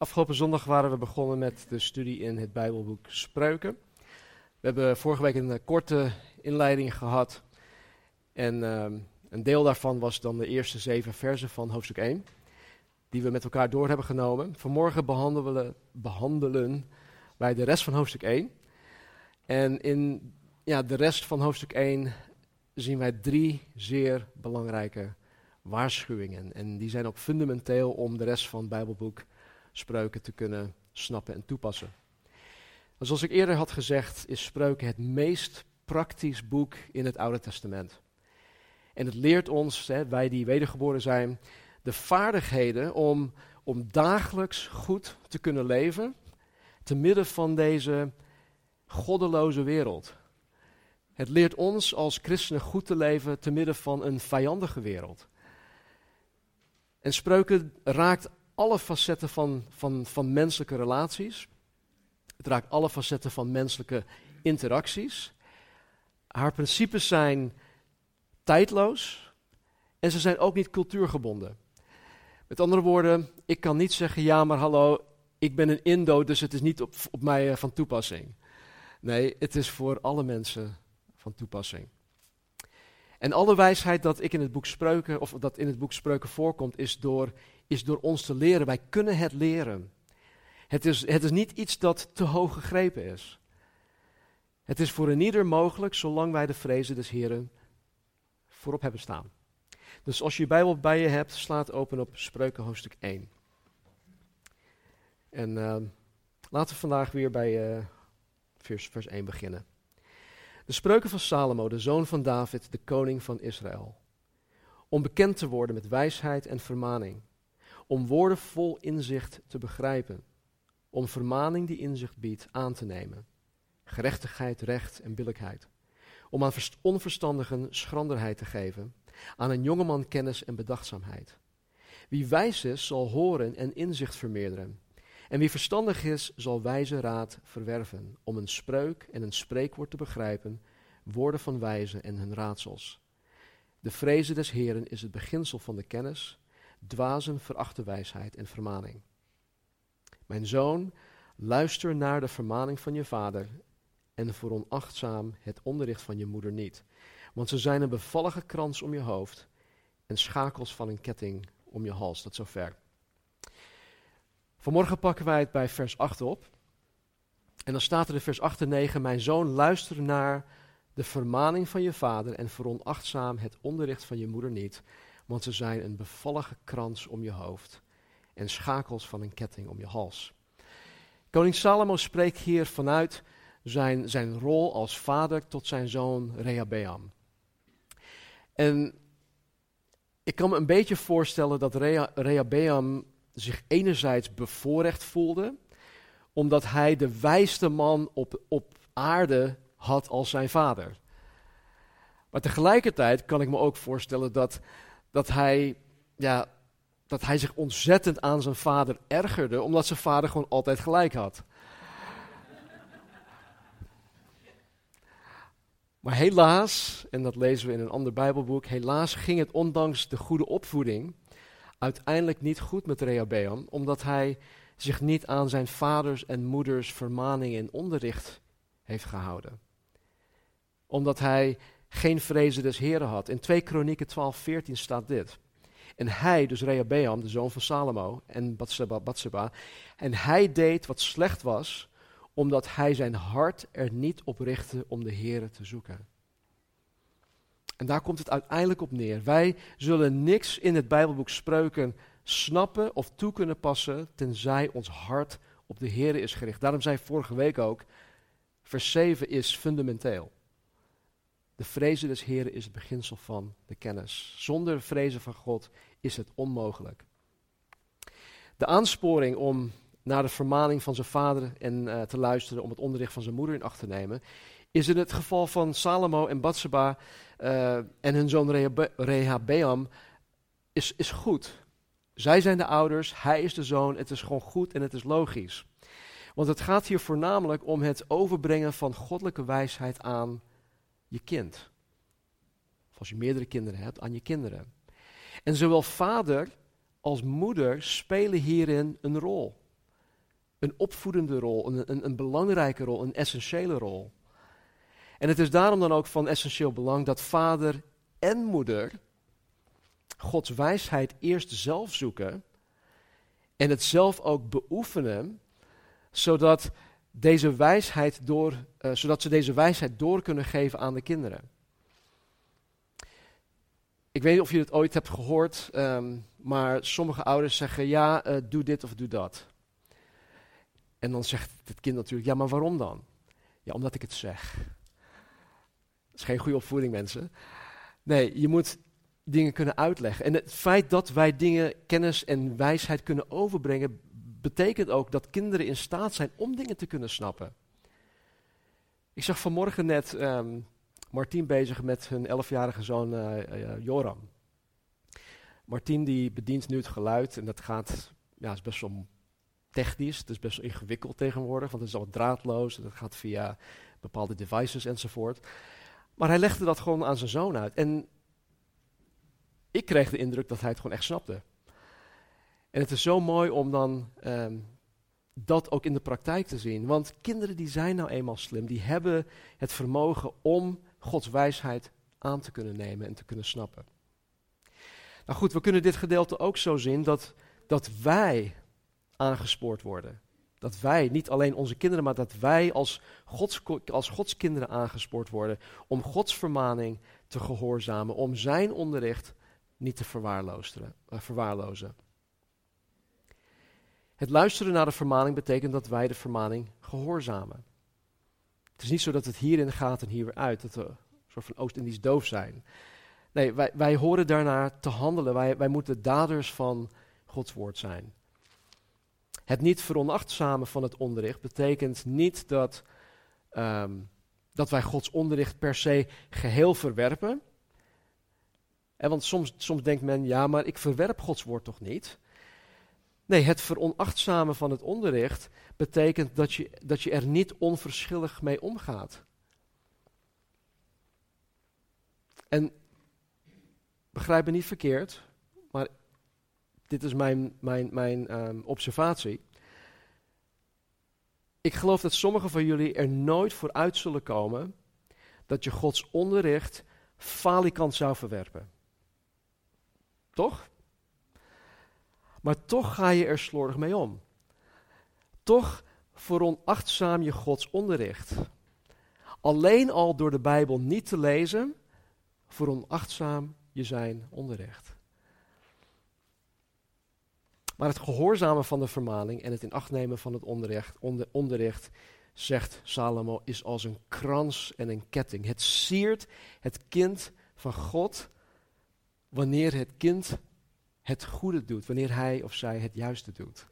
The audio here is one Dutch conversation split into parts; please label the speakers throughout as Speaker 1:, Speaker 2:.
Speaker 1: Afgelopen zondag waren we begonnen met de studie in het Bijbelboek Spreuken. We hebben vorige week een eh, korte inleiding gehad. En ehm, een deel daarvan was dan de eerste zeven versen van hoofdstuk 1. Die we met elkaar door hebben genomen. Vanmorgen behandelen, behandelen wij de rest van hoofdstuk 1. En in ja, de rest van hoofdstuk 1 zien wij drie zeer belangrijke waarschuwingen. En die zijn ook fundamenteel om de rest van het Bijbelboek spreuken te kunnen snappen en toepassen. zoals ik eerder had gezegd, is spreuken het meest praktisch boek in het Oude Testament. En het leert ons, hè, wij die wedergeboren zijn, de vaardigheden om, om dagelijks goed te kunnen leven, te midden van deze goddeloze wereld. Het leert ons als christenen goed te leven te midden van een vijandige wereld. En spreuken raakt alle facetten van, van, van menselijke relaties. Het raakt alle facetten van menselijke interacties. Haar principes zijn tijdloos en ze zijn ook niet cultuurgebonden. Met andere woorden, ik kan niet zeggen, ja maar hallo, ik ben een Indo, dus het is niet op, op mij eh, van toepassing. Nee, het is voor alle mensen van toepassing. En alle wijsheid dat ik in het boek Spreuken, of dat in het boek Spreuken voorkomt, is door is door ons te leren. Wij kunnen het leren. Het is, het is niet iets dat te hoog gegrepen is. Het is voor een ieder mogelijk, zolang wij de vrezen des Heren voorop hebben staan. Dus als je je Bijbel bij je hebt, slaat open op Spreuken hoofdstuk 1. En uh, laten we vandaag weer bij uh, vers, vers 1 beginnen. De spreuken van Salomo, de zoon van David, de koning van Israël. Om bekend te worden met wijsheid en vermaning om woorden vol inzicht te begrijpen, om vermaning die inzicht biedt aan te nemen, gerechtigheid, recht en billijkheid, om aan onverstandigen schranderheid te geven, aan een jongeman kennis en bedachtzaamheid. Wie wijs is, zal horen en inzicht vermeerderen. En wie verstandig is, zal wijze raad verwerven, om een spreuk en een spreekwoord te begrijpen, woorden van wijze en hun raadsels. De vrezen des Heren is het beginsel van de kennis, dwazen verachten wijsheid en vermaning. Mijn zoon, luister naar de vermaning van je vader en veronachtzaam het onderricht van je moeder niet. Want ze zijn een bevallige krans om je hoofd en schakels van een ketting om je hals. Tot zover. Vanmorgen pakken wij het bij vers 8 op. En dan staat er in vers 8 en 9: Mijn zoon, luister naar de vermaning van je vader en veronachtzaam het onderricht van je moeder niet want ze zijn een bevallige krans om je hoofd en schakels van een ketting om je hals. Koning Salomo spreekt hier vanuit zijn, zijn rol als vader tot zijn zoon Rehabeam. En ik kan me een beetje voorstellen dat Rehabeam zich enerzijds bevoorrecht voelde, omdat hij de wijste man op, op aarde had als zijn vader. Maar tegelijkertijd kan ik me ook voorstellen dat dat hij, ja, dat hij zich ontzettend aan zijn vader ergerde, omdat zijn vader gewoon altijd gelijk had. Maar helaas, en dat lezen we in een ander Bijbelboek, helaas ging het ondanks de goede opvoeding uiteindelijk niet goed met Rehabeam, omdat hij zich niet aan zijn vaders en moeders vermaning en onderricht heeft gehouden. Omdat hij geen vrezen des Heren had. In 2 Kronieken 12, 14 staat dit. En hij, dus Rehabeam, de zoon van Salomo en Batseba, en hij deed wat slecht was, omdat hij zijn hart er niet op richtte om de Heren te zoeken. En daar komt het uiteindelijk op neer. Wij zullen niks in het Bijbelboek Spreuken snappen of toe kunnen passen, tenzij ons hart op de Heren is gericht. Daarom zei vorige week ook, vers 7 is fundamenteel. De vrezen des Heren is het beginsel van de kennis. Zonder vrezen van God is het onmogelijk. De aansporing om naar de vermaning van zijn vader en eh, te luisteren om het onderricht van zijn moeder in acht te nemen, is in het geval van Salomo en Bathsheba uh, en hun zoon Rehabeam is, is goed. Zij zijn de ouders, hij is de zoon, het is gewoon goed en het is logisch. Want het gaat hier voornamelijk om het overbrengen van goddelijke wijsheid aan je kind. Of als je meerdere kinderen hebt, aan je kinderen. En zowel vader als moeder spelen hierin een rol. Een opvoedende rol, een, een, een belangrijke rol, een essentiële rol. En het is daarom dan ook van essentieel belang dat vader en moeder Gods wijsheid eerst zelf zoeken en het zelf ook beoefenen, zodat, deze wijsheid door, uh, zodat ze deze wijsheid door kunnen geven aan de kinderen. Ik weet niet of je het ooit hebt gehoord, um, maar sommige ouders zeggen ja, uh, doe dit of doe dat. En dan zegt het kind natuurlijk, ja, maar waarom dan? Ja, omdat ik het zeg. Is geen goede opvoeding, mensen. Nee, je moet dingen kunnen uitleggen. En het feit dat wij dingen, kennis en wijsheid kunnen overbrengen, betekent ook dat kinderen in staat zijn om dingen te kunnen snappen. Ik zag vanmorgen net um, Martien bezig met hun elfjarige zoon uh, Joram. Martien die bedient nu het geluid en dat gaat, ja, is best wel technisch, het is best wel ingewikkeld tegenwoordig, want het is al draadloos en dat gaat via bepaalde devices enzovoort. Maar hij legde dat gewoon aan zijn zoon uit. En ik kreeg de indruk dat hij het gewoon echt snapte. En het is zo mooi om dan um, dat ook in de praktijk te zien. Want kinderen die zijn nou eenmaal slim, die hebben het vermogen om Gods wijsheid aan te kunnen nemen en te kunnen snappen. Nou goed, we kunnen dit gedeelte ook zo zien dat, dat wij aangespoord worden. Dat wij, niet alleen onze kinderen, maar dat wij als Gods, als Gods kinderen aangespoord worden om Gods vermaning te gehoorzamen, om zijn onderricht niet te verwaarlozen. Uh, verwaarlozen. Het luisteren naar de vermaning betekent dat wij de vermaning gehoorzamen. Het is niet zo dat het hierin gaat en hier uit, dat we een soort van Oost-Indisch doof zijn. Nee, wij, wij horen daarnaar te handelen. Wij, wij moeten daders van Gods woord zijn. Het niet veronachtzamen van het onderricht betekent niet dat, um, dat wij Gods onderricht per se geheel verwerpen. En want soms, soms denkt men, ja, maar ik verwerp Gods woord toch niet? Nee, het veronachtzamen van het onderricht betekent dat je, dat je er niet onverschillig mee omgaat. En begrijp me niet verkeerd, dit is mijn, mijn, mijn um, observatie. Ik geloof dat sommigen van jullie er nooit voor uit zullen komen dat je Gods onderricht falikant zou verwerpen. Toch? Maar toch ga je er slordig mee om. Toch veronachtzaam je Gods onderricht. Alleen al door de Bijbel niet te lezen, veronachtzaam je zijn onderricht. Maar het gehoorzamen van de vermaning en het in acht nemen van het onderricht, onder, onderricht zegt Salomo, is als een krans en een ketting. Het siert het kind van God wanneer het kind het goede doet, wanneer hij of zij het juiste doet.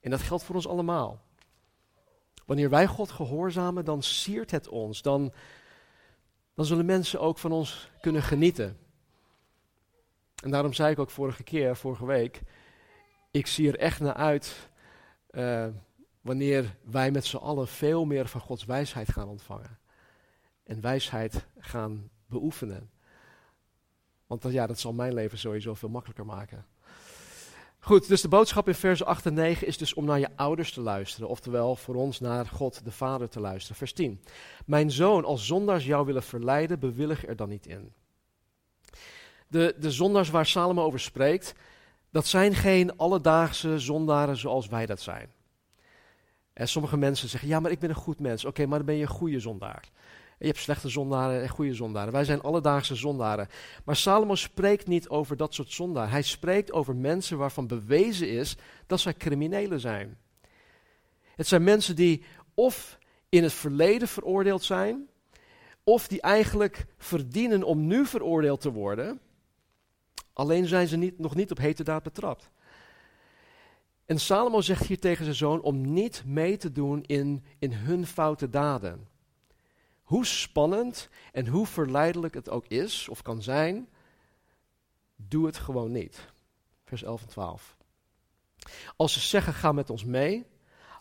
Speaker 1: En dat geldt voor ons allemaal. Wanneer wij God gehoorzamen, dan siert het ons. Dan, dan zullen mensen ook van ons kunnen genieten. En daarom zei ik ook vorige keer, vorige week, ik zie er echt naar uit uh, wanneer wij met z'n allen veel meer van Gods wijsheid gaan ontvangen. En wijsheid gaan beoefenen. Want dat, ja, dat zal mijn leven sowieso veel makkelijker maken. Goed, dus de boodschap in vers 8 en 9 is dus om naar je ouders te luisteren. Oftewel voor ons naar God de Vader te luisteren. Vers 10. Mijn zoon, als zondaars jou willen verleiden, bewillig er dan niet in. De, de zondaars waar Salomo over spreekt, dat zijn geen alledaagse zondaren zoals wij dat zijn. En sommige mensen zeggen, ja, maar ik ben een goed mens. Oké, maar dan ben je een goede zondaar. Je hebt slechte zondaren en goede zondaren. Wij zijn alledaagse zondaren. Maar Salomo spreekt niet over dat soort zondaren. Hij spreekt over mensen waarvan bewezen is dat zij criminelen zijn. Het zijn mensen die of in het verleden veroordeeld zijn, of die eigenlijk verdienen om nu veroordeeld te worden. Alleen zijn ze niet, nog niet op heterdaad betrapt. En Salomo zegt hier tegen zijn zoon om niet mee te doen in, in hun foute daden. Hoe spannend en hoe verleidelijk het ook is of kan zijn, doe het gewoon niet. Vers 11 en 12. Als ze zeggen: ga met ons mee,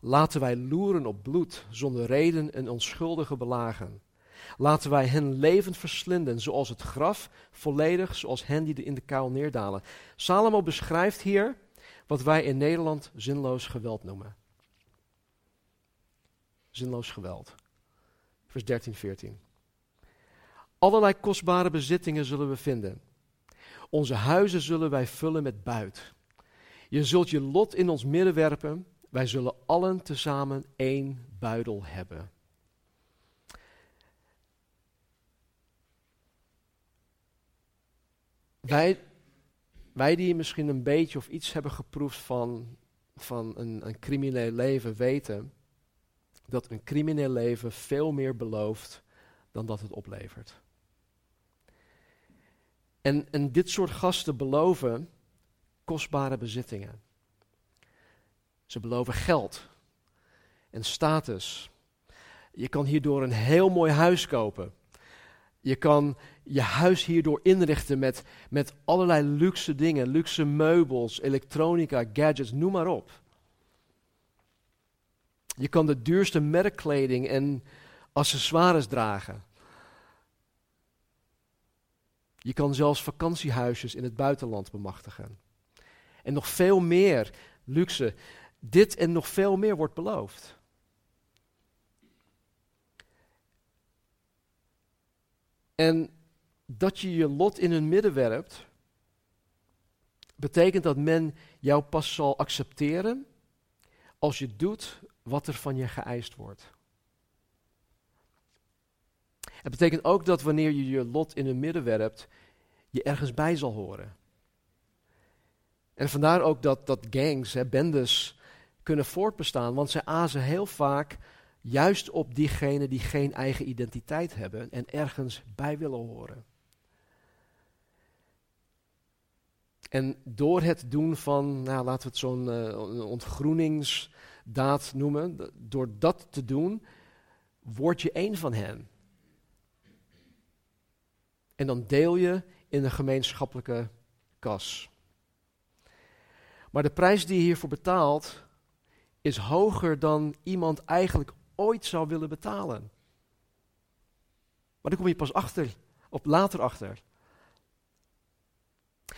Speaker 1: laten wij loeren op bloed, zonder reden een onschuldige belagen. Laten wij hen levend verslinden, zoals het graf, volledig zoals hen die in de kuil neerdalen. Salomo beschrijft hier wat wij in Nederland zinloos geweld noemen. Zinloos geweld. Vers 13, 14. Allerlei kostbare bezittingen zullen we vinden. Onze huizen zullen wij vullen met buit. Je zult je lot in ons midden werpen. Wij zullen allen tezamen één buidel hebben. Wij, wij die misschien een beetje of iets hebben geproefd van, van een, een crimineel leven, weten dat een crimineel leven veel meer belooft dan dat het oplevert. En, en dit soort gasten beloven kostbare bezittingen. Ze beloven geld en status. Je kan hierdoor een heel mooi huis kopen. Je kan je huis hierdoor inrichten met, met allerlei luxe dingen, luxe meubels, elektronica, gadgets, noem maar op. Je kan de duurste merkkleding en accessoires dragen. Je kan zelfs vakantiehuisjes in het buitenland bemachtigen. En nog veel meer luxe. Dit en nog veel meer wordt beloofd. En dat je je lot in hun midden werpt, betekent dat men jou pas zal accepteren als je doet wat er van je geëist wordt. Het betekent ook dat wanneer je je lot in hun midden werpt, je ergens bij zal horen. En vandaar ook dat, dat gangs, hè, bendes, kunnen voortbestaan, want zij azen heel vaak juist op diegenen die geen eigen identiteit hebben en ergens bij willen horen. En door het doen van, nou, laten we het zo'n uh, ontgroeningsdaad noemen, door dat te doen, word je één van hen. En dan deel je in een gemeenschappelijke kas. Maar de prijs die je hiervoor betaalt is hoger dan iemand eigenlijk ooit zou willen betalen. Maar daar kom je pas achter, op later achter.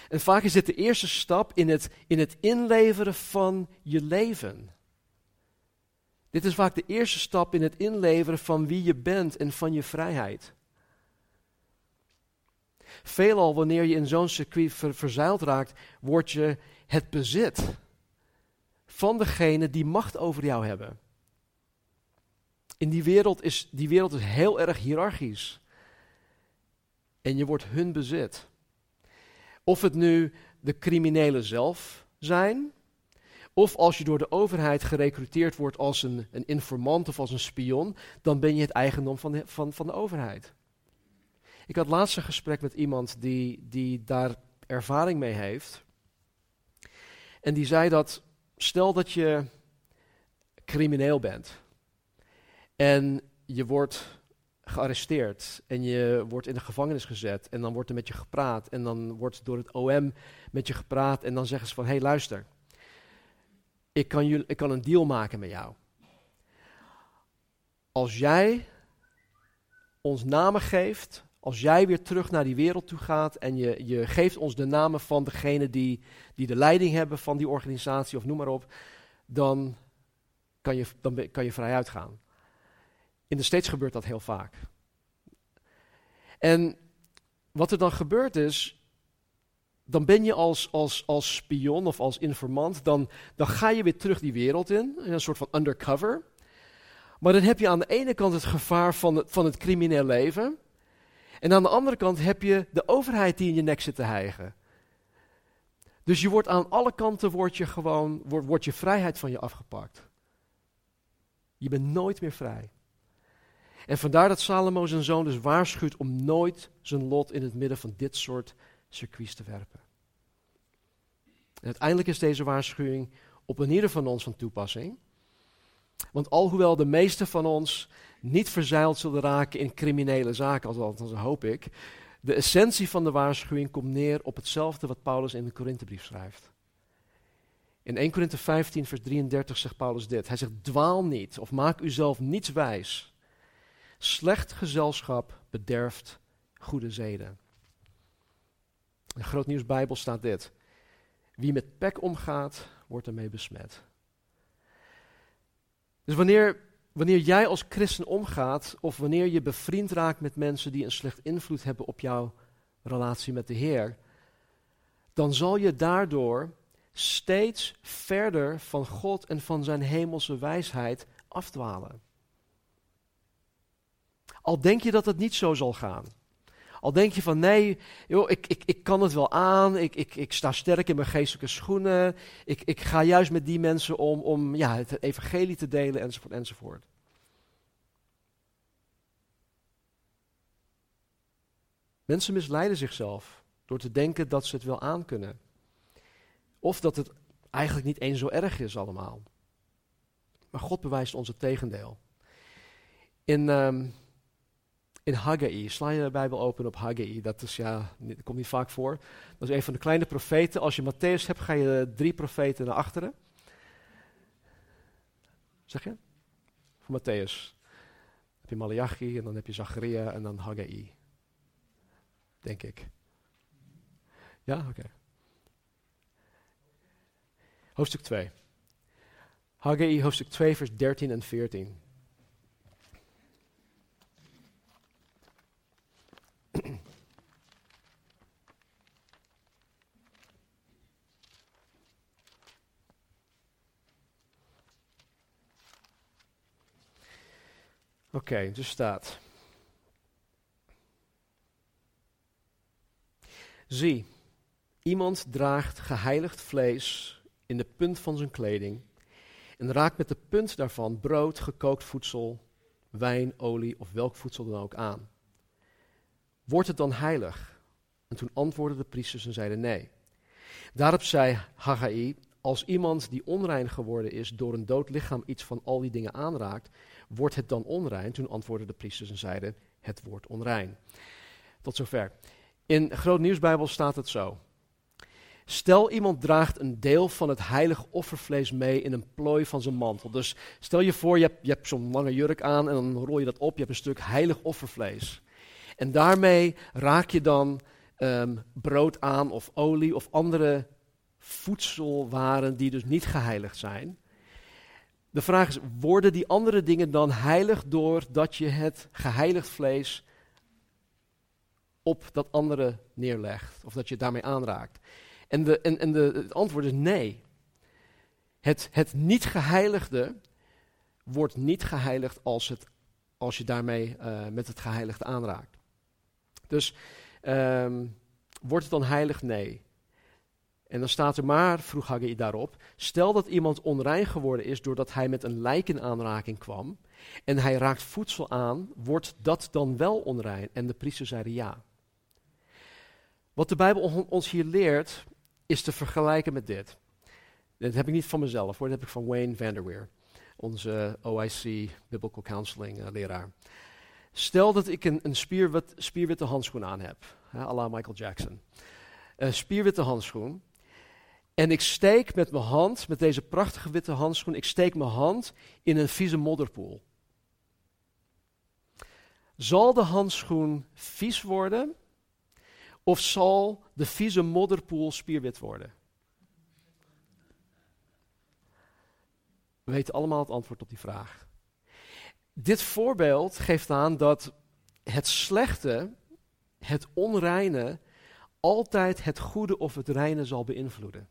Speaker 1: En vaak is dit de eerste stap in het, in het inleveren van je leven. Dit is vaak de eerste stap in het inleveren van wie je bent en van je vrijheid. Veelal wanneer je in zo'n circuit verzeild raakt, word je het bezit van degene die macht over jou hebben. In die wereld is die wereld is heel erg hiërarchisch. En je wordt hun bezit. Of het nu de criminelen zelf zijn, of als je door de overheid gerecruiteerd wordt als een, een informant of als een spion, dan ben je het eigendom van de, van, van de overheid. Ik had laatst een gesprek met iemand die, die daar ervaring mee heeft. En die zei dat, stel dat je crimineel bent en je wordt gearresteerd en je wordt in de gevangenis gezet en dan wordt er met je gepraat en dan wordt door het OM met je gepraat en dan zeggen ze van, hé hey, luister, ik kan, jullie, ik kan een deal maken met jou. Als jij ons namen geeft als jij weer terug naar die wereld toe gaat en je, je geeft ons de namen van degene die, die de leiding hebben van die organisatie of noem maar op, dan kan je, dan kan je vrij uitgaan. In de States gebeurt dat heel vaak. En wat er dan gebeurt is, dan ben je als, als, als spion of als informant, dan, dan ga je weer terug die wereld in, een soort van undercover. Maar dan heb je aan de ene kant het gevaar van het, van het crimineel leven. En aan de andere kant heb je de overheid die in je nek zit te hijgen. Dus je wordt aan alle kanten wordt je gewoon, wordt, wordt je vrijheid van je afgepakt. Je bent nooit meer vrij. En vandaar dat Salomo zijn zoon dus waarschuwt om nooit zijn lot in het midden van dit soort circuits te werpen. En uiteindelijk is deze waarschuwing op een ieder van ons van toepassing. Want alhoewel de meesten van ons niet verzeild zullen raken in criminele zaken, althans hoop ik, de essentie van de waarschuwing komt neer op hetzelfde wat Paulus in de Korinthebrief schrijft. In 1 Korinthe 15, vers 33 zegt Paulus dit. Hij zegt, dwaal niet of maak uzelf niets wijs. Slecht gezelschap bederft goede zeden. In de Groot Nieuws Bijbel staat dit. Wie met pek omgaat, wordt ermee besmet. Dus wanneer, wanneer jij als christen omgaat, of wanneer je bevriend raakt met mensen die een slecht invloed hebben op jouw relatie met de Heer, dan zal je daardoor steeds verder van God en van zijn hemelse wijsheid afdwalen. Al denk je dat het niet zo zal gaan. Al denk je van nee, joh, ik, ik, ik kan het wel aan, ik, ik, ik sta sterk in mijn geestelijke schoenen, ik, ik ga juist met die mensen om, om ja, het evangelie te delen enzovoort enzovoort. Mensen misleiden zichzelf door te denken dat ze het wel aan kunnen. Of dat het eigenlijk niet eens zo erg is allemaal. Maar God bewijst ons het tegendeel. In, um, in Haggai, sla je de Bijbel open op Haggai, dat, is, ja, komt niet vaak voor. Dat is een van de kleine profeten. Als je Matthäus hebt, ga je drie profeten naar achteren. Zeg je? Voor Matthäus. Dan heb je Malachi en dan heb je Zacharia en dan Haggai. Denk ik. Ja, oké. Hoofdstuk 2. Haggai, hoofdstuk 2, vers 13 en 14. Oké, dus staat. Zie, iemand draagt geheiligd vlees in de punt van zijn kleding en raakt met de punt daarvan brood, gekookt voedsel, wijn, olie of welk voedsel dan ook aan. Wordt het dan heilig? En toen antwoordden de priesters en zeiden nee. Daarop zei Haggai, als iemand die onrein geworden is door een dood lichaam iets van al die dingen aanraakt, wordt het dan onrein? Toen antwoordden de priesters en zeiden, het wordt onrein. Tot zover. In Groot Nieuwsbijbel staat het zo. Stel iemand draagt een deel van het heilige offervlees mee in een plooi van zijn mantel. Dus stel je voor, je hebt, je hebt zo'n lange jurk aan en dan rol je dat op. Je hebt een stuk heilig offervlees. En daarmee raak je dan um, brood aan of olie of andere voedselwaren die dus niet geheiligd zijn. De vraag is, worden die andere dingen dan heilig doordat je het geheiligd vlees op dat andere neerlegt? Of dat je het daarmee aanraakt? En, de, en, en de, het antwoord is nee. Het, het niet geheiligde wordt niet geheiligd als, het, als je daarmee uh, met het geheiligde aanraakt. Dus um, wordt het dan heilig? Nee. En dan staat er maar, vroeg Haggai daarop, stel dat iemand onrein geworden is doordat hij met een lijk in aanraking kwam en hij raakt voedsel aan, wordt dat dan wel onrein? En de priester zeiden ja. Wat de Bijbel ons hier leert, is te vergelijken met dit. Dat heb ik niet van mezelf hoor, dat heb ik van Wayne Vanderweer, onze OIC Biblical Counseling uh, leraar. Stel dat ik een, een spierwit, spierwitte handschoen aan heb, à la Michael Jackson. Een spierwitte handschoen. En ik steek met mijn hand, met deze prachtige witte handschoen, ik steek mijn hand in een vieze modderpoel. Zal de handschoen vies worden of zal de vieze modderpoel spierwit worden? We weten allemaal het antwoord op die vraag. Dit voorbeeld geeft aan dat het slechte, het onreine, altijd het goede of het reine zal beïnvloeden.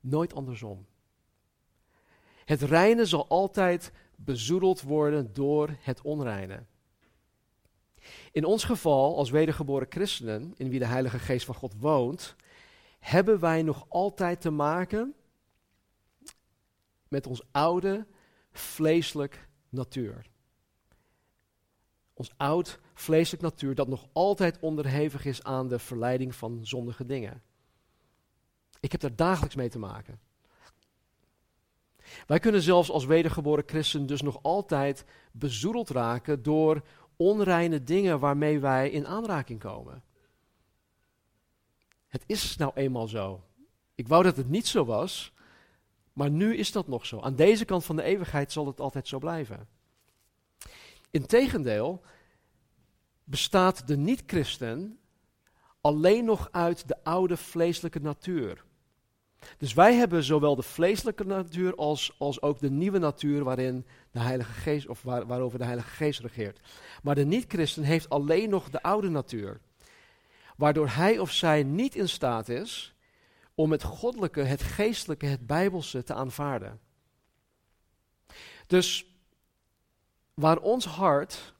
Speaker 1: Nooit andersom. Het reine zal altijd bezoedeld worden door het onreine. In ons geval, als wedergeboren christenen, in wie de Heilige Geest van God woont, hebben wij nog altijd te maken met ons oude vleeselijk natuur. Ons oud vleeselijk natuur dat nog altijd onderhevig is aan de verleiding van zondige dingen. Ik heb daar dagelijks mee te maken. Wij kunnen zelfs als wedergeboren christen dus nog altijd bezoedeld raken door onreine dingen waarmee wij in aanraking komen. Het is nou eenmaal zo. Ik wou dat het niet zo was, maar nu is dat nog zo. Aan deze kant van de eeuwigheid zal het altijd zo blijven. Integendeel bestaat de niet-christen alleen nog uit de oude vleeselijke natuur. Dus wij hebben zowel de vleeselijke natuur als, als ook de nieuwe natuur waarin de Heilige Geest, of waar, waarover de Heilige Geest regeert. Maar de niet-christen heeft alleen nog de oude natuur. Waardoor hij of zij niet in staat is om het goddelijke, het geestelijke, het bijbelse te aanvaarden. Dus waar ons hart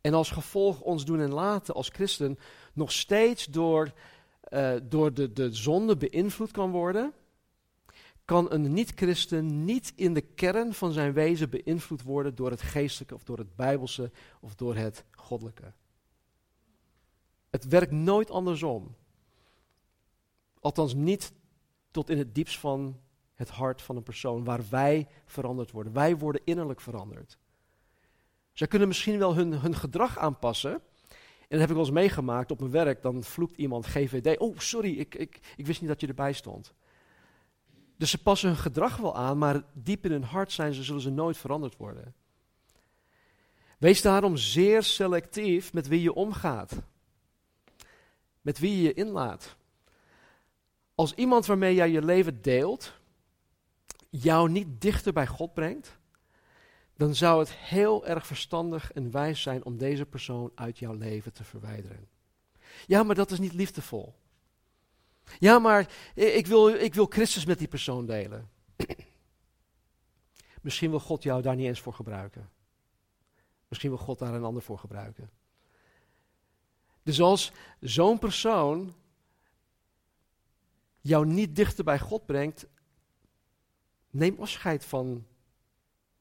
Speaker 1: en als gevolg ons doen en laten als christen nog steeds door, uh, door de, de zonde beïnvloed kan worden, kan een niet-christen niet in de kern van zijn wezen beïnvloed worden door het geestelijke of door het bijbelse of door het goddelijke. Het werkt nooit andersom. Althans niet tot in het diepst van het hart van een persoon waar wij veranderd worden. Wij worden innerlijk veranderd. Zij kunnen misschien wel hun, hun gedrag aanpassen. En dat heb ik wel eens meegemaakt op mijn werk. Dan vloekt iemand GVD. Oh, sorry, ik, ik, ik wist niet dat je erbij stond. Dus ze passen hun gedrag wel aan, maar diep in hun hart zijn ze, zullen ze nooit veranderd worden. Wees daarom zeer selectief met wie je omgaat. Met wie je je inlaat. Als iemand waarmee jij je leven deelt, jou niet dichter bij God brengt, dan zou het heel erg verstandig en wijs zijn om deze persoon uit jouw leven te verwijderen. Ja, maar dat is niet liefdevol. Ja, maar ik wil, ik wil Christus met die persoon delen. Misschien wil God jou daar niet eens voor gebruiken. Misschien wil God daar een ander voor gebruiken. Dus als zo'n persoon jou niet dichter bij God brengt, neem afscheid van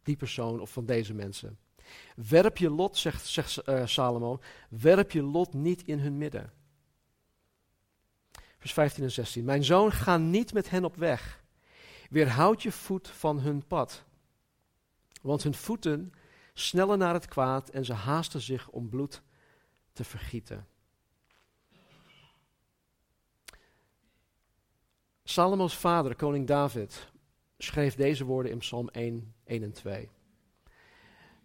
Speaker 1: die persoon of van deze mensen. Werp je lot, zegt, zegt uh, Salomo, werp je lot niet in hun midden. Vers 15 en 16. Mijn zoon, ga niet met hen op weg. Weerhoud je voet van hun pad. Want hun voeten snellen naar het kwaad en ze haasten zich om bloed te vergieten. Salomo's vader, koning David, schreef deze woorden in Psalm 1, 1 en 2.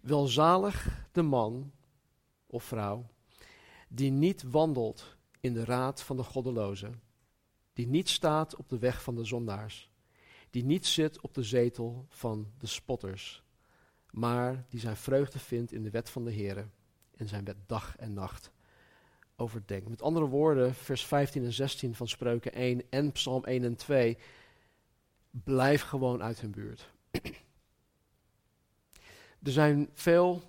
Speaker 1: Welzalig de man of vrouw die niet wandelt in de raad van de goddelozen, die niet staat op de weg van de zondaars, die niet zit op de zetel van de spotters, maar die zijn vreugde vindt in de wet van de Heer en zijn wet dag en nacht overdenkt. Met andere woorden, vers 15 en 16 van Spreuken 1 en Psalm 1 en 2 blijf gewoon uit hun buurt. Er zijn veel,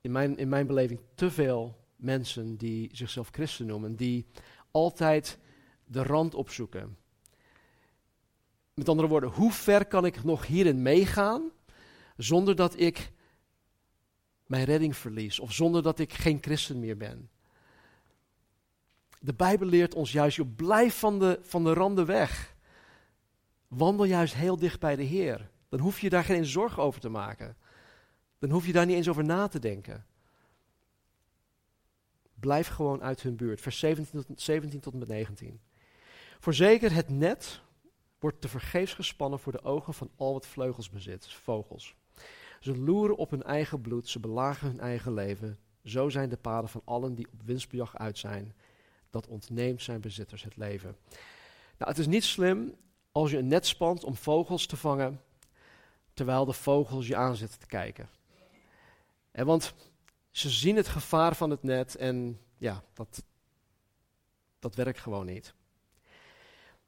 Speaker 1: in mijn, in mijn beleving te veel mensen die zichzelf christen noemen, die altijd de rand opzoeken. Met andere woorden, hoe ver kan ik nog hierin meegaan zonder dat ik mijn redding verlies of zonder dat ik geen christen meer ben? De Bijbel leert ons juist, joh, blijf van de, van de randen weg. Wandel juist heel dicht bij de Heer. Dan hoef je daar geen zorgen over te maken. Dan hoef je daar niet eens over na te denken. Blijf gewoon uit hun buurt. Vers 17 tot, 17 tot en met 19. Voorzeker, het net wordt te vergeefs gespannen voor de ogen van al wat vleugels bezit, vogels. Ze loeren op hun eigen bloed, ze belagen hun eigen leven. Zo zijn de paden van allen die op winstbejag uit zijn. Dat ontneemt zijn bezitters het leven. Nou, het is niet slim als je een net spant om vogels te vangen, terwijl de vogels je aan zitten te kijken. En want ze zien het gevaar van het net en ja, dat, dat werkt gewoon niet.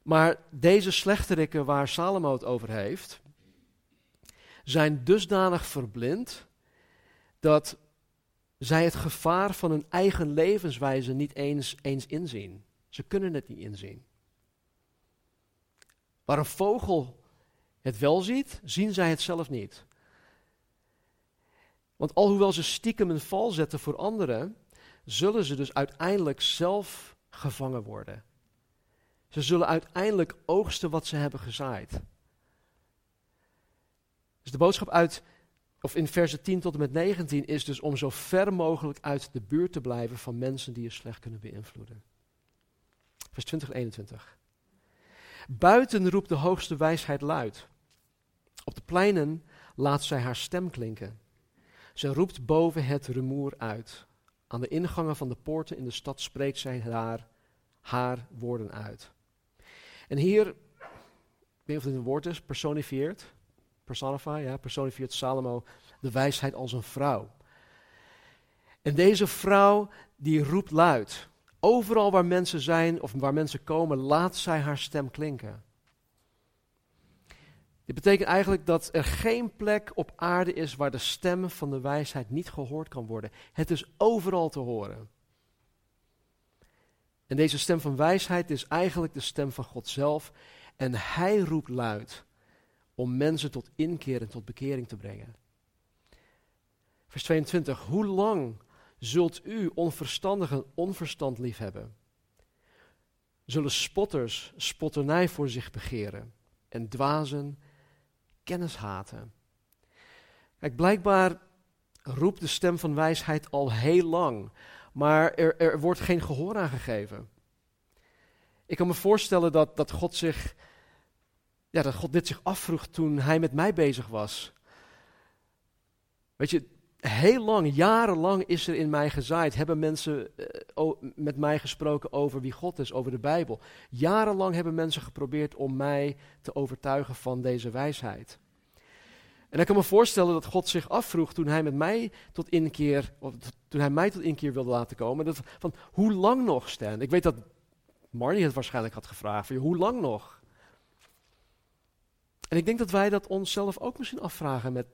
Speaker 1: Maar deze slechterikken waar Salomo het over heeft, zijn dusdanig verblind dat zij het gevaar van hun eigen levenswijze niet eens, eens inzien. Ze kunnen het niet inzien. Waar een vogel het wel ziet, zien zij het zelf niet. Want alhoewel ze stiekem een val zetten voor anderen, zullen ze dus uiteindelijk zelf gevangen worden. Ze zullen uiteindelijk oogsten wat ze hebben gezaaid. Dus de boodschap uit, of in versen 10 tot en met 19 is dus om zo ver mogelijk uit de buurt te blijven van mensen die je slecht kunnen beïnvloeden. Vers 20 en 21. Buiten roept de hoogste wijsheid luid. Op de pleinen laat zij haar stem klinken. Ze roept boven het rumoer uit. Aan de ingangen van de poorten in de stad spreekt zij haar, haar woorden uit. En hier, ik weet niet of dit een woord is, personifieert, personifieert Salomo de wijsheid als een vrouw. En deze vrouw die roept luid. Overal waar mensen zijn of waar mensen komen, laat zij haar stem klinken. Dit betekent eigenlijk dat er geen plek op aarde is waar de stem van de wijsheid niet gehoord kan worden. Het is overal te horen. En deze stem van wijsheid is eigenlijk de stem van God zelf. En hij roept luid om mensen tot inkeer en tot bekering te brengen. Vers 22. Hoe lang zult u onverstandigen onverstand liefhebben? Zullen spotters spotternij voor zich begeren en dwazen kennis haten? Kijk, blijkbaar roept de stem van wijsheid al heel lang, maar er, er wordt geen gehoor aan gegeven. Ik kan me voorstellen dat, dat God zich, ja, dat God dit zich afvroeg toen hij met mij bezig was. Weet je, heel lang, jarenlang is er in mij gezaaid. Hebben mensen uh, met mij gesproken over wie God is, over de Bijbel. Jarenlang hebben mensen geprobeerd om mij te overtuigen van deze wijsheid. En ik kan me voorstellen dat God zich afvroeg toen hij met mij tot inkeer, of toen hij mij tot inkeer wilde laten komen, dat, van hoe lang nog, Stan? Ik weet dat Marnie het waarschijnlijk had gevraagd, van, hoe lang nog? En ik denk dat wij dat onszelf ook misschien afvragen met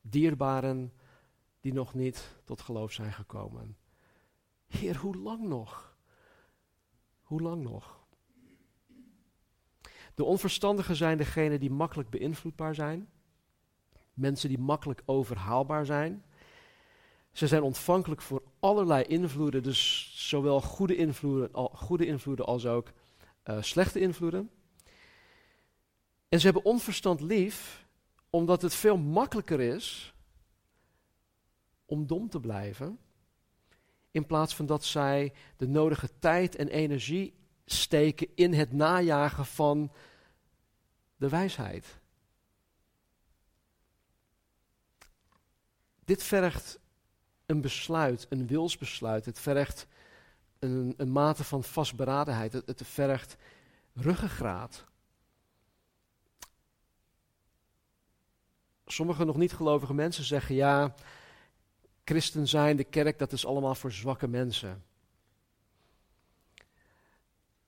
Speaker 1: dierbaren die nog niet tot geloof zijn gekomen. Heer, hoe lang nog? Hoe lang nog? De onverstandigen zijn degenen die makkelijk beïnvloedbaar zijn. Mensen die makkelijk overhaalbaar zijn. Ze zijn ontvankelijk voor allerlei invloeden, dus zowel goede invloeden, goede invloeden als ook uh, slechte invloeden. En ze hebben onverstand lief, omdat het veel makkelijker is om dom te blijven, in plaats van dat zij de nodige tijd en energie steken in het najagen van de wijsheid. Dit vergt een besluit, een wilsbesluit. Het vergt een, een mate van vastberadenheid. Het, het vergt ruggengraat. Sommige nog niet gelovige mensen zeggen ja, christen zijn, de kerk, dat is allemaal voor zwakke mensen.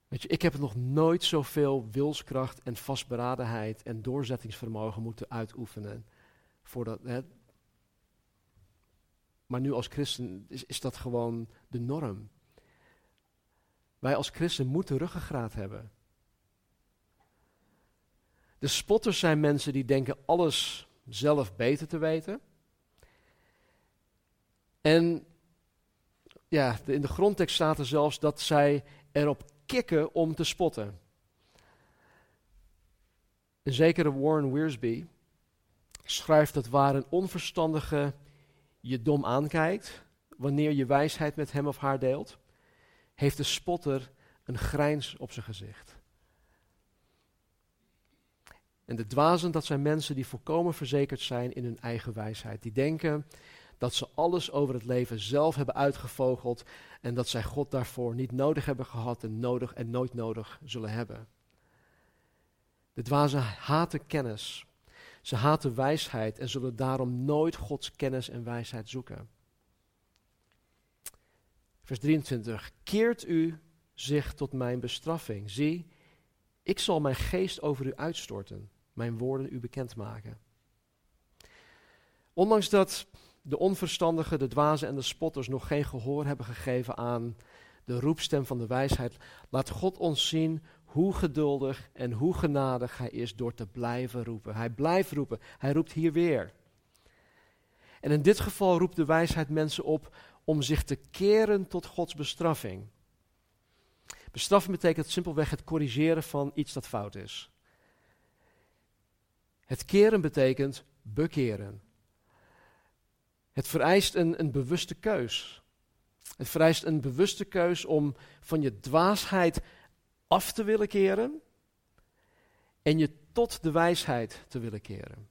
Speaker 1: Weet je, ik heb nog nooit zoveel wilskracht en vastberadenheid en doorzettingsvermogen moeten uitoefenen. Voordat, hè. Maar nu als christen is, is dat gewoon de norm. Wij als christen moeten ruggengraat hebben. De spotters zijn mensen die denken alles zelf beter te weten. En ja, in de grondtekst staat er zelfs dat zij erop kikken om te spotten. Een zekere Warren Wiersbe schrijft dat waar een onverstandige je dom aankijkt, wanneer je wijsheid met hem of haar deelt, heeft de spotter een grijns op zijn gezicht. En de dwazen, dat zijn mensen die volkomen verzekerd zijn in hun eigen wijsheid. Die denken, dat ze alles over het leven zelf hebben uitgevogeld en dat zij God daarvoor niet nodig hebben gehad en nodig en nooit nodig zullen hebben. De dwazen haten kennis. Ze haten wijsheid en zullen daarom nooit Gods kennis en wijsheid zoeken. Vers 23. Keert u zich tot mijn bestraffing. Zie, ik zal mijn geest over u uitstorten, mijn woorden u bekendmaken. Ondanks dat de onverstandigen, de dwazen en de spotters nog geen gehoor hebben gegeven aan de roepstem van de wijsheid, laat God ons zien hoe geduldig en hoe genadig Hij is door te blijven roepen. Hij blijft roepen, Hij roept hier weer. En in dit geval roept de wijsheid mensen op om zich te keren tot Gods bestraffing. Bestraffen betekent simpelweg het corrigeren van iets dat fout is. Het keren betekent bekeren. Het vereist een, een bewuste keus. Het vereist een bewuste keus om van je dwaasheid af te willen keren en je tot de wijsheid te willen keren.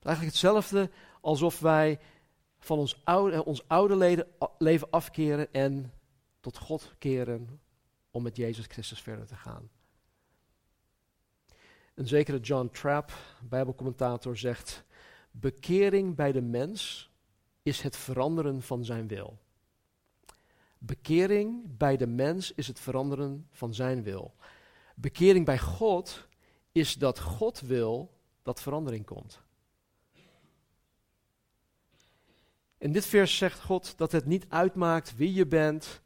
Speaker 1: Eigenlijk hetzelfde alsof wij van ons oude, ons oude leven afkeren en tot God keren om met Jezus Christus verder te gaan. Een zekere John Trapp, Bijbelcommentator, zegt: Bekering bij de mens is het veranderen van zijn wil. Bekering bij de mens is het veranderen van zijn wil. Bekering bij God is dat God wil dat verandering komt. In dit vers zegt God dat het niet uitmaakt wie je bent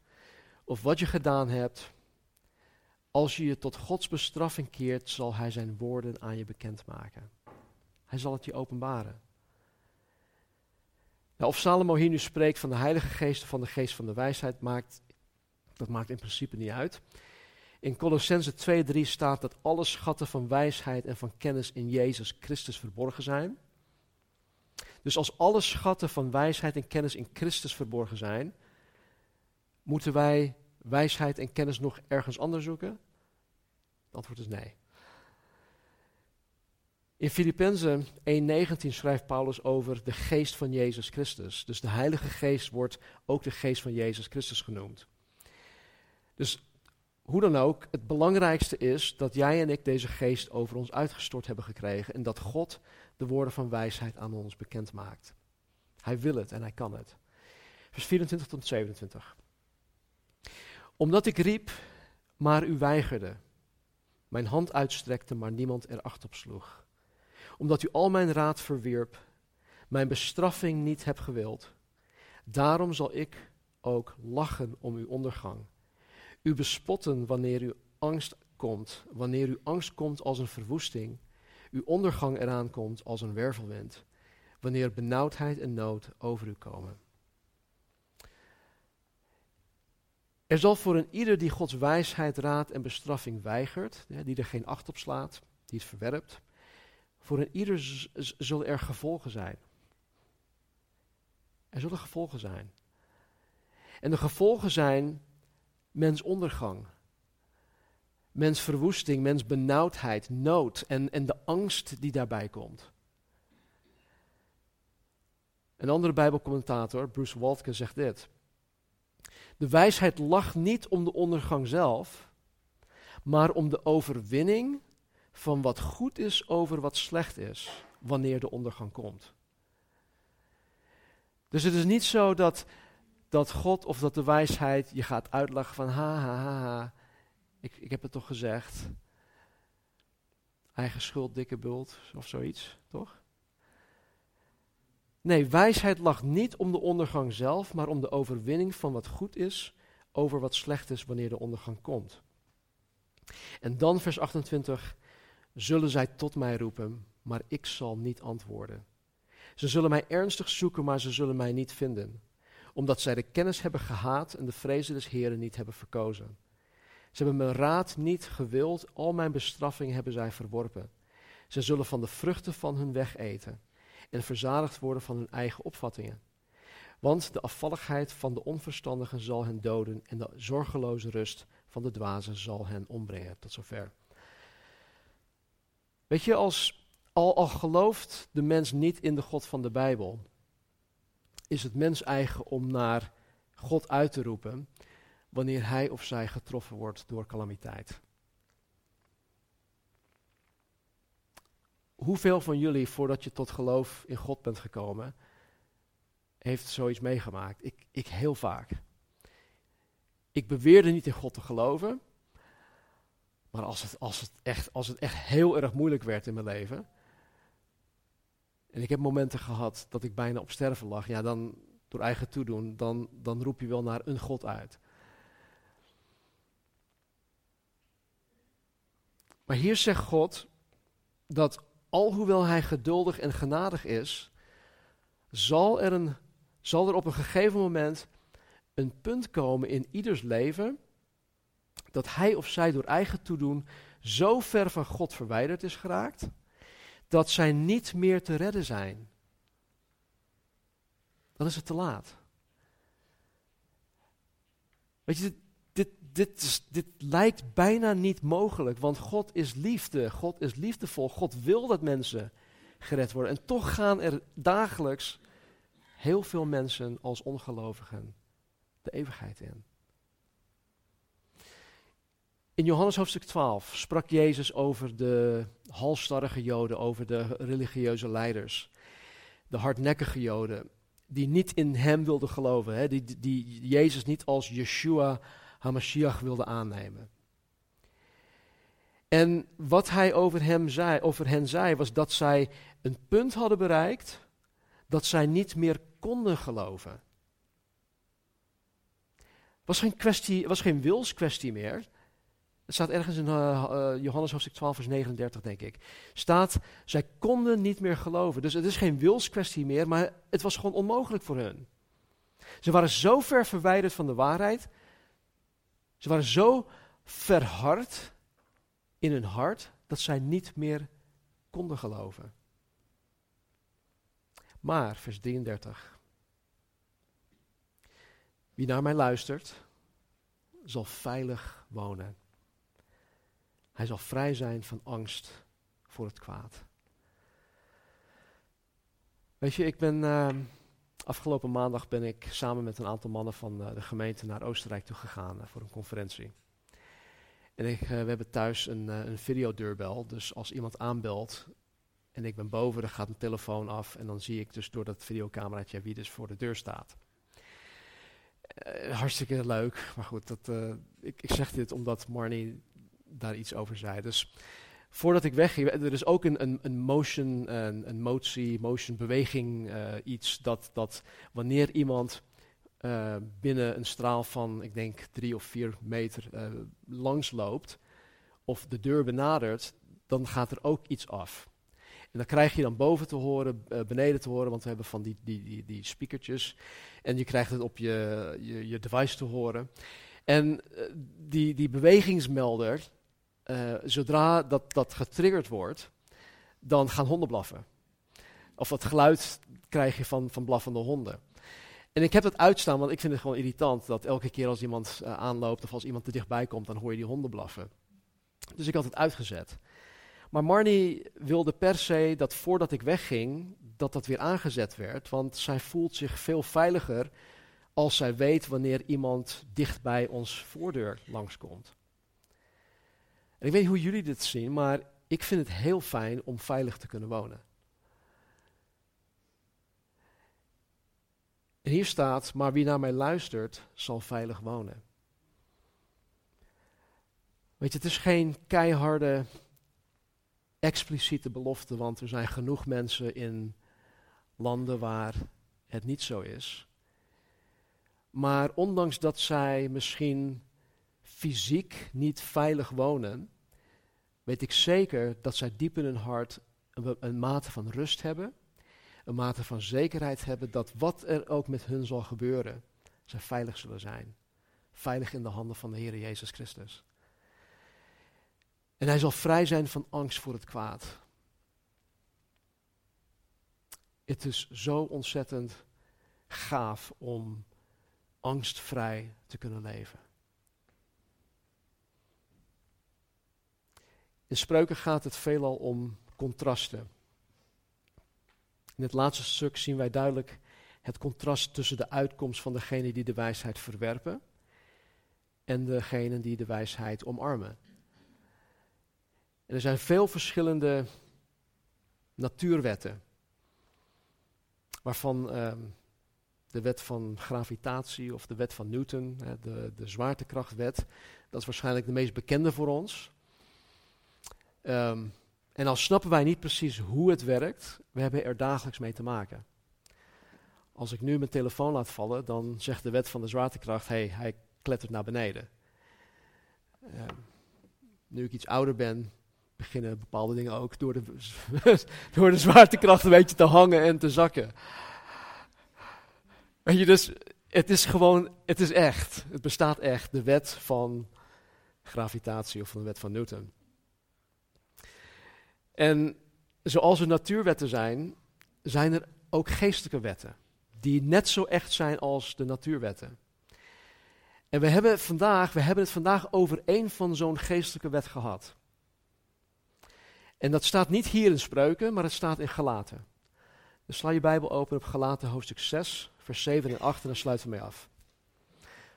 Speaker 1: of wat je gedaan hebt. Als je je tot Gods bestraffing keert, zal Hij zijn woorden aan je bekendmaken. Hij zal het je openbaren. Nou, of Salomo hier nu spreekt van de Heilige Geest of van de Geest van de Wijsheid, maakt, dat maakt in principe niet uit. In Colossense 2:3 staat dat alle schatten van wijsheid en van kennis in Jezus Christus verborgen zijn. Dus als alle schatten van wijsheid en kennis in Christus verborgen zijn, moeten wij wijsheid en kennis nog ergens anders zoeken? Het antwoord is nee. In Filippenzen 1:19 schrijft Paulus over de geest van Jezus Christus. Dus de Heilige Geest wordt ook de geest van Jezus Christus genoemd. Dus hoe dan ook, het belangrijkste is dat jij en ik deze geest over ons uitgestort hebben gekregen en dat God de woorden van wijsheid aan ons bekend maakt. Hij wil het en hij kan het. Vers 24 tot 27. Omdat ik riep, maar u weigerde. Mijn hand uitstrekte, maar niemand er acht op sloeg. Omdat u al mijn raad verwierp, mijn bestraffing niet hebt gewild. Daarom zal ik ook lachen om uw ondergang. U bespotten wanneer uw angst komt, wanneer uw angst komt als een verwoesting, uw ondergang eraan komt als een wervelwind, wanneer benauwdheid en nood over u komen. Er zal voor een ieder die Gods wijsheid, raad en bestraffing weigert, die er geen acht op slaat, die het verwerpt, voor een ieder zullen er gevolgen zijn. Er zullen gevolgen zijn. En de gevolgen zijn mensondergang, mensverwoesting, mensbenauwdheid, nood en, en de angst die daarbij komt. Een andere Bijbelcommentator, Bruce Waltke, zegt dit. De wijsheid lacht niet om de ondergang zelf, maar om de overwinning van wat goed is over wat slecht is, wanneer de ondergang komt. Dus het is niet zo dat, dat God of dat de wijsheid je gaat uitlachen van ha ha ha ha, ik, ik heb het toch gezegd. Eigen schuld, dikke bult of zoiets, toch? Nee, wijsheid lacht niet om de ondergang zelf, maar om de overwinning van wat goed is over wat slecht is wanneer de ondergang komt. En dan vers 28, zullen zij tot mij roepen, maar ik zal niet antwoorden. Ze zullen mij ernstig zoeken, maar ze zullen mij niet vinden, omdat zij de kennis hebben gehaat en de vrezen des Heren niet hebben verkozen. Ze hebben mijn raad niet gewild, al mijn bestraffingen hebben zij verworpen. Ze zullen van de vruchten van hun weg eten en verzadigd worden van hun eigen opvattingen. Want de afvalligheid van de onverstandigen zal hen doden en de zorgeloze rust van de dwazen zal hen ombrengen. Tot zover. Weet je, als, al, al gelooft de mens niet in de God van de Bijbel, is het mens eigen om naar God uit te roepen wanneer hij of zij getroffen wordt door calamiteit. Hoeveel van jullie, voordat je tot geloof in God bent gekomen, heeft zoiets meegemaakt? Ik, ik heel vaak. Ik beweerde niet in God te geloven, maar als het, als, het echt, als het echt heel erg moeilijk werd in mijn leven, en ik heb momenten gehad dat ik bijna op sterven lag, ja, dan door eigen toedoen, dan, dan roep je wel naar een God uit. Maar hier zegt God dat alhoewel hij geduldig en genadig is, zal er, een, zal er op een gegeven moment een punt komen in ieders leven dat hij of zij door eigen toedoen zo ver van God verwijderd is geraakt, dat zij niet meer te redden zijn. Dan is het te laat. Weet je, dit, dit, dit lijkt bijna niet mogelijk, want God is liefde, God is liefdevol, God wil dat mensen gered worden. En toch gaan er dagelijks heel veel mensen als ongelovigen de eeuwigheid in. In Johannes hoofdstuk 12 sprak Jezus over de halstarrige Joden, over de religieuze leiders, de hardnekkige Joden, die niet in hem wilden geloven, hè, die, die Jezus niet als Yeshua HaMashiach wilden aannemen. En wat hij over, hem zei, over hen zei, was dat zij een punt hadden bereikt dat zij niet meer konden geloven. Het was geen, kwestie, was geen wilskwestie meer. Het staat ergens in uh, Johannes hoofdstuk 12, vers 39, denk ik. Staat, zij konden niet meer geloven. Dus het is geen wilskwestie meer, maar het was gewoon onmogelijk voor hun. Ze waren zo ver verwijderd van de waarheid. Ze waren zo verhard in hun hart dat zij niet meer konden geloven. Maar, vers 33. Wie naar mij luistert, zal veilig wonen. Hij zal vrij zijn van angst voor het kwaad. Weet je, ik ben uh, afgelopen maandag ben ik samen met een aantal mannen van uh, de gemeente naar Oostenrijk toe gegaan uh, voor een conferentie. En ik, we hebben thuis een, een videodeurbel, dus als iemand aanbelt en ik ben boven, dan gaat mijn telefoon af en dan zie ik dus door dat videocameraatje wie dus voor de deur staat. hartstikke leuk, maar goed, dat, ik, ik zeg dit omdat Marnie daar iets over zei. Dus voordat ik wegging, er is ook een, een, een motion, een, een motie, motion beweging, uh, iets dat, dat wanneer iemand uh, binnen een straal van, ik denk drie of vier meter uh, langs loopt, of de deur benadert, dan gaat er ook iets af. En dan krijg je dan boven te horen, beneden te horen, want we hebben van die, die, die, die speakertjes. En je krijgt het op je, je, je device te horen. En die, die bewegingsmelder, uh, zodra dat, dat getriggerd wordt, dan gaan honden blaffen. Of dat geluid krijg je van, van blaffende honden. En ik heb dat uitstaan, want ik vind het gewoon irritant dat elke keer als iemand uh, aanloopt of als iemand te dichtbij komt, dan hoor je die honden blaffen. Dus ik had het uitgezet. Maar Marnie wilde per se dat voordat ik wegging, dat dat weer aangezet werd. Want zij voelt zich veel veiliger als zij weet wanneer iemand dicht bij ons voordeur langskomt. En ik weet hoe jullie dit zien, maar ik vind het heel fijn om veilig te kunnen wonen. En hier staat, maar wie naar mij luistert, zal veilig wonen. Weet je, het is geen keiharde, expliciete belofte, want er zijn genoeg mensen in landen waar het niet zo is. Maar ondanks dat zij misschien fysiek niet veilig wonen, weet ik zeker dat zij diep in hun hart een, een, mate van rust hebben, een mate van zekerheid hebben dat wat er ook met hun zal gebeuren, zij veilig zullen zijn. Veilig in de handen van de Heer Jezus Christus. En hij zal vrij zijn van angst voor het kwaad. Het is zo ontzettend gaaf om angstvrij te kunnen leven. In spreuken gaat het veelal om contrasten. In het laatste stuk zien wij duidelijk het contrast tussen de uitkomst van degenen die de wijsheid verwerpen en degenen die de wijsheid omarmen. En er zijn veel verschillende natuurwetten, waarvan uh, de wet van gravitatie of de wet van Newton, de, de zwaartekrachtwet, dat is waarschijnlijk de meest bekende voor ons. Um, en al snappen wij niet precies hoe het werkt, we hebben er dagelijks mee te maken. Als ik nu mijn telefoon laat vallen, dan zegt de wet van de zwaartekracht, hey, hij klettert naar beneden. Um, nu ik iets ouder ben, beginnen bepaalde dingen ook door de, door de zwaartekracht een beetje te hangen en te zakken. Weet je, dus het is gewoon, het is echt. Het bestaat echt, de wet van gravitatie of van de wet van Newton. En zoals er natuurwetten zijn, zijn er ook geestelijke wetten. Die net zo echt zijn als de natuurwetten. En we hebben, vandaag, we hebben het vandaag over één van zo'n geestelijke wet gehad. En dat staat niet hier in Spreuken, maar het staat in Galaten. Dus sla je Bijbel open op Galaten hoofdstuk 6, vers 7 en 8 en dan sluiten we mee af.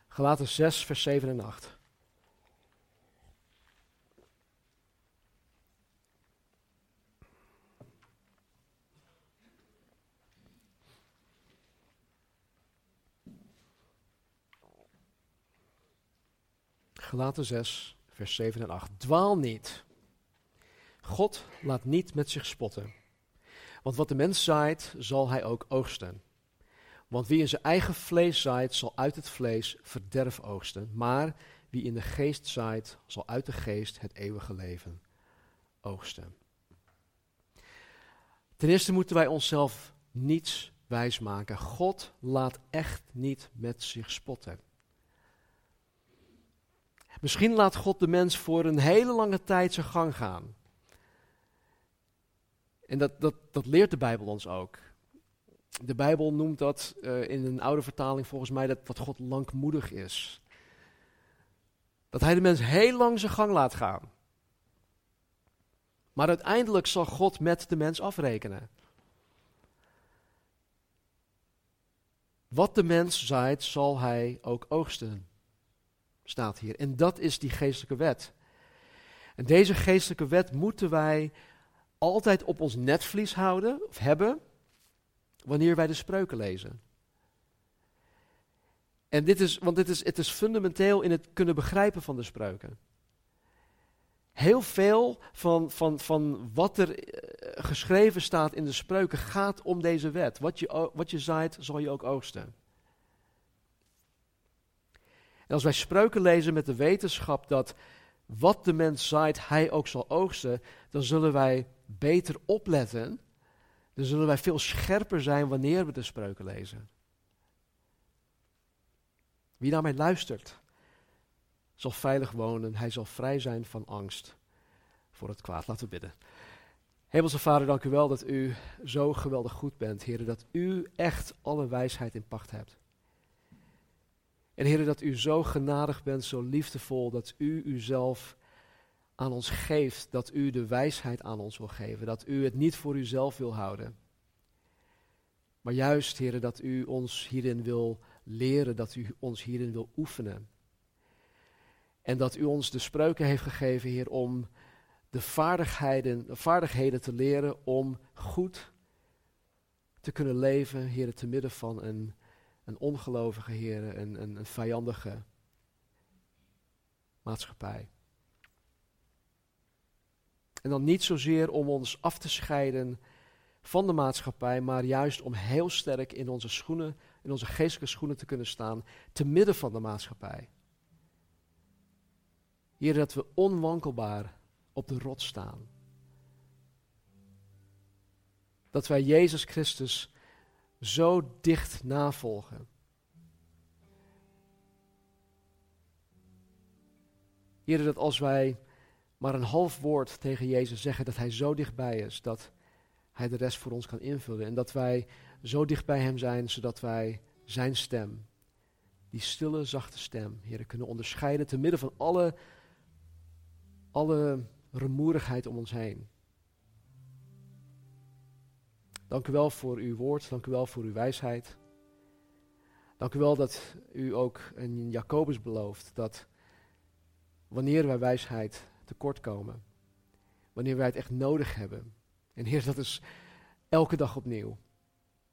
Speaker 1: Galaten 6, vers 7 en 8. Galaten 6, vers 7 en 8. Dwaal niet. God laat niet met zich spotten. Want wat de mens zaait, zal hij ook oogsten. Want wie in zijn eigen vlees zaait, zal uit het vlees verderf oogsten. Maar wie in de geest zaait, zal uit de geest het eeuwige leven oogsten. Ten eerste moeten wij onszelf niets wijsmaken. God laat echt niet met zich spotten. Misschien laat God de mens voor een hele lange tijd zijn gang gaan. En dat, dat, dat leert de Bijbel ons ook. De Bijbel noemt dat uh, in een oude vertaling volgens mij dat, dat God langmoedig is. Dat hij de mens heel lang zijn gang laat gaan. Maar uiteindelijk zal God met de mens afrekenen. Wat de mens zaait, zal hij ook oogsten staat hier. En dat is die geestelijke wet. En deze geestelijke wet moeten wij altijd op ons netvlies houden, of hebben, wanneer wij de spreuken lezen. En dit is, want dit is, het is fundamenteel in het kunnen begrijpen van de spreuken. Heel veel van, van, van wat er eh, geschreven staat in de spreuken gaat om deze wet. Wat je, wat je zaait, zal je ook oogsten. En als wij spreuken lezen met de wetenschap dat wat de mens zaait, hij ook zal oogsten, dan zullen wij beter opletten. Dan zullen wij veel scherper zijn wanneer we de spreuken lezen. Wie naar mij luistert, zal veilig wonen. Hij zal vrij zijn van angst voor het kwaad. Laten we bidden. Hemelse Vader, dank u wel dat u zo geweldig goed bent, Heer, dat u echt alle wijsheid in pacht hebt. En Heer, dat u zo genadig bent, zo liefdevol, dat u uzelf aan ons geeft, dat u de wijsheid aan ons wil geven, dat u het niet voor uzelf wil houden. Maar juist, Heer, dat u ons hierin wil leren, dat u ons hierin wil oefenen. En dat u ons de spreuken heeft gegeven, Heer, om de vaardigheden, de vaardigheden te leren om goed te kunnen leven, Heer, te midden van een een ongelovige Heer, een, een, een vijandige maatschappij. En dan niet zozeer om ons af te scheiden van de maatschappij, maar juist om heel sterk in onze schoenen, in onze geestelijke schoenen te kunnen staan, te midden van de maatschappij. Heer, dat we onwankelbaar op de rot staan. Dat wij Jezus Christus zo dicht navolgen. Heer, dat als wij maar een half woord tegen Jezus zeggen dat Hij zo dichtbij is, dat Hij de rest voor ons kan invullen. En dat wij zo dicht bij Hem zijn, zodat wij Zijn stem, die stille, zachte stem, Heer, kunnen onderscheiden te midden van alle, alle rumoerigheid om ons heen. Dank u wel voor uw woord. Dank u wel voor uw wijsheid. Dank u wel dat u ook in Jacobus belooft dat wanneer wij wijsheid tekort komen, wanneer wij het echt nodig hebben. En Heer, dat is elke dag opnieuw.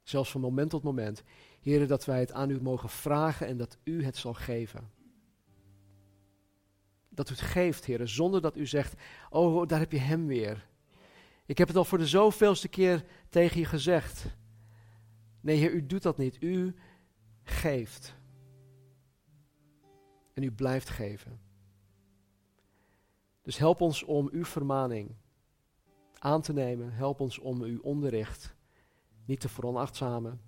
Speaker 1: Zelfs van moment tot moment. Heer, dat wij het aan u mogen vragen en dat u het zal geven. Dat u het geeft, Heer, zonder dat u zegt, oh, daar heb je hem weer. Ik heb het al voor de zoveelste keer tegen je gezegd. Nee, Heer, u doet dat niet. U geeft. En u blijft geven. Dus help ons om uw vermaning aan te nemen. Help ons om uw onderricht niet te veronachtzamen.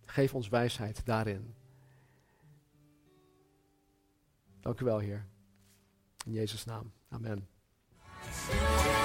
Speaker 1: Geef ons wijsheid daarin. Dank u wel, Heer. In Jezus' naam. Amen.
Speaker 2: Sure.